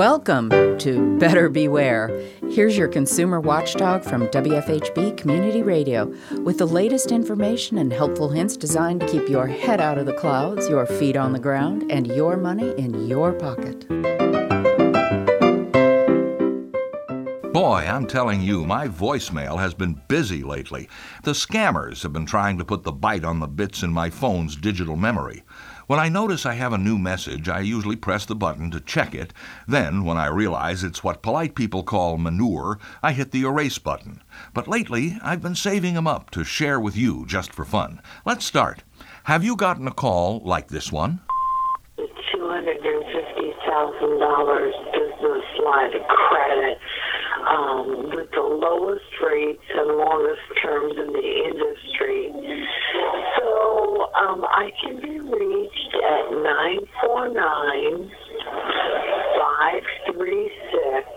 Welcome to Better Beware. Here's your consumer watchdog from WFHB Community Radio with the latest information and helpful hints designed to keep your head out of the clouds, your feet on the ground, and your money in your pocket. Boy, I'm telling you, my voicemail has been busy lately. The scammers have been trying to put the bite on the bits in my phone's digital memory. When I notice I have a new message, I usually press the button to check it. Then, when I realize it's what polite people call manure, I hit the erase button. But lately, I've been saving them up to share with you just for fun. Let's start. Have you gotten a call like this one? $250,000 business line of credit um, with the lowest rates and longest terms in the industry. So um, I can be reached at 949 536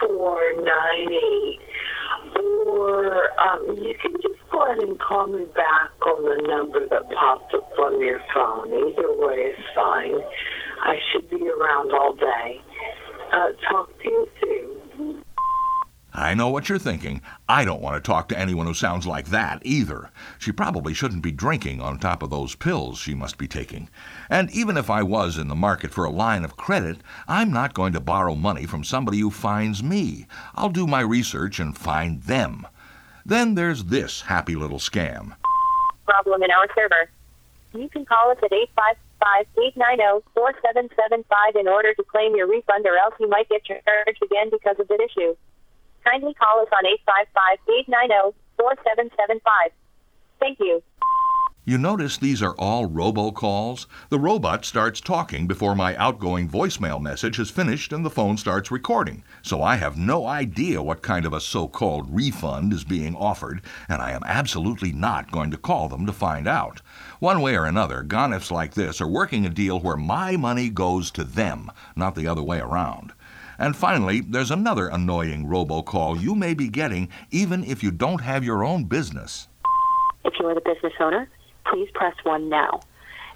8498 or um, you can just go ahead and call me back on the number that popped up on your phone. Either way is fine. I should be around all day. Uh, talk to you soon. I know what you're thinking. I don't want to talk to anyone who sounds like that either. She probably shouldn't be drinking on top of those pills she must be taking. And even if I was in the market for a line of credit, I'm not going to borrow money from somebody who finds me. I'll do my research and find them. Then there's this happy little scam. Problem in our server. You can call us at 855 890-4775 in order to claim your refund or else you might get charged again because of this issue. Kindly call us on 855-890-4775. Thank you. You notice these are all robocalls? The robot starts talking before my outgoing voicemail message is finished and the phone starts recording. So I have no idea what kind of a so called refund is being offered, and I am absolutely not going to call them to find out. One way or another, gonifs like this are working a deal where my money goes to them, not the other way around. And finally, there's another annoying robocall you may be getting even if you don't have your own business. If you are the business owner, please press 1 now.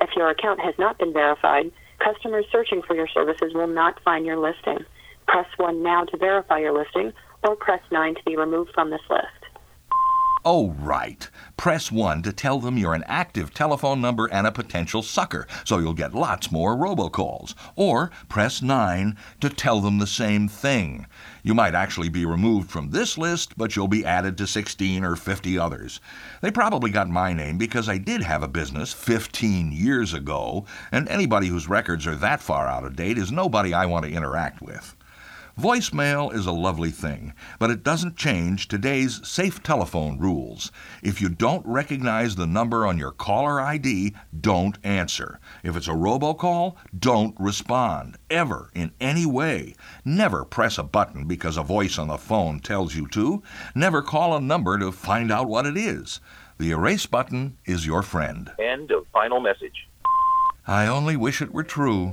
If your account has not been verified, customers searching for your services will not find your listing. Press 1 now to verify your listing, or press 9 to be removed from this list. Oh, right. Press 1 to tell them you're an active telephone number and a potential sucker, so you'll get lots more robocalls. Or press 9 to tell them the same thing. You might actually be removed from this list, but you'll be added to 16 or 50 others. They probably got my name because I did have a business 15 years ago, and anybody whose records are that far out of date is nobody I want to interact with. Voicemail is a lovely thing, but it doesn't change today's safe telephone rules. If you don't recognize the number on your caller ID, don't answer. If it's a robocall, don't respond, ever, in any way. Never press a button because a voice on the phone tells you to. Never call a number to find out what it is. The erase button is your friend. End of final message. I only wish it were true.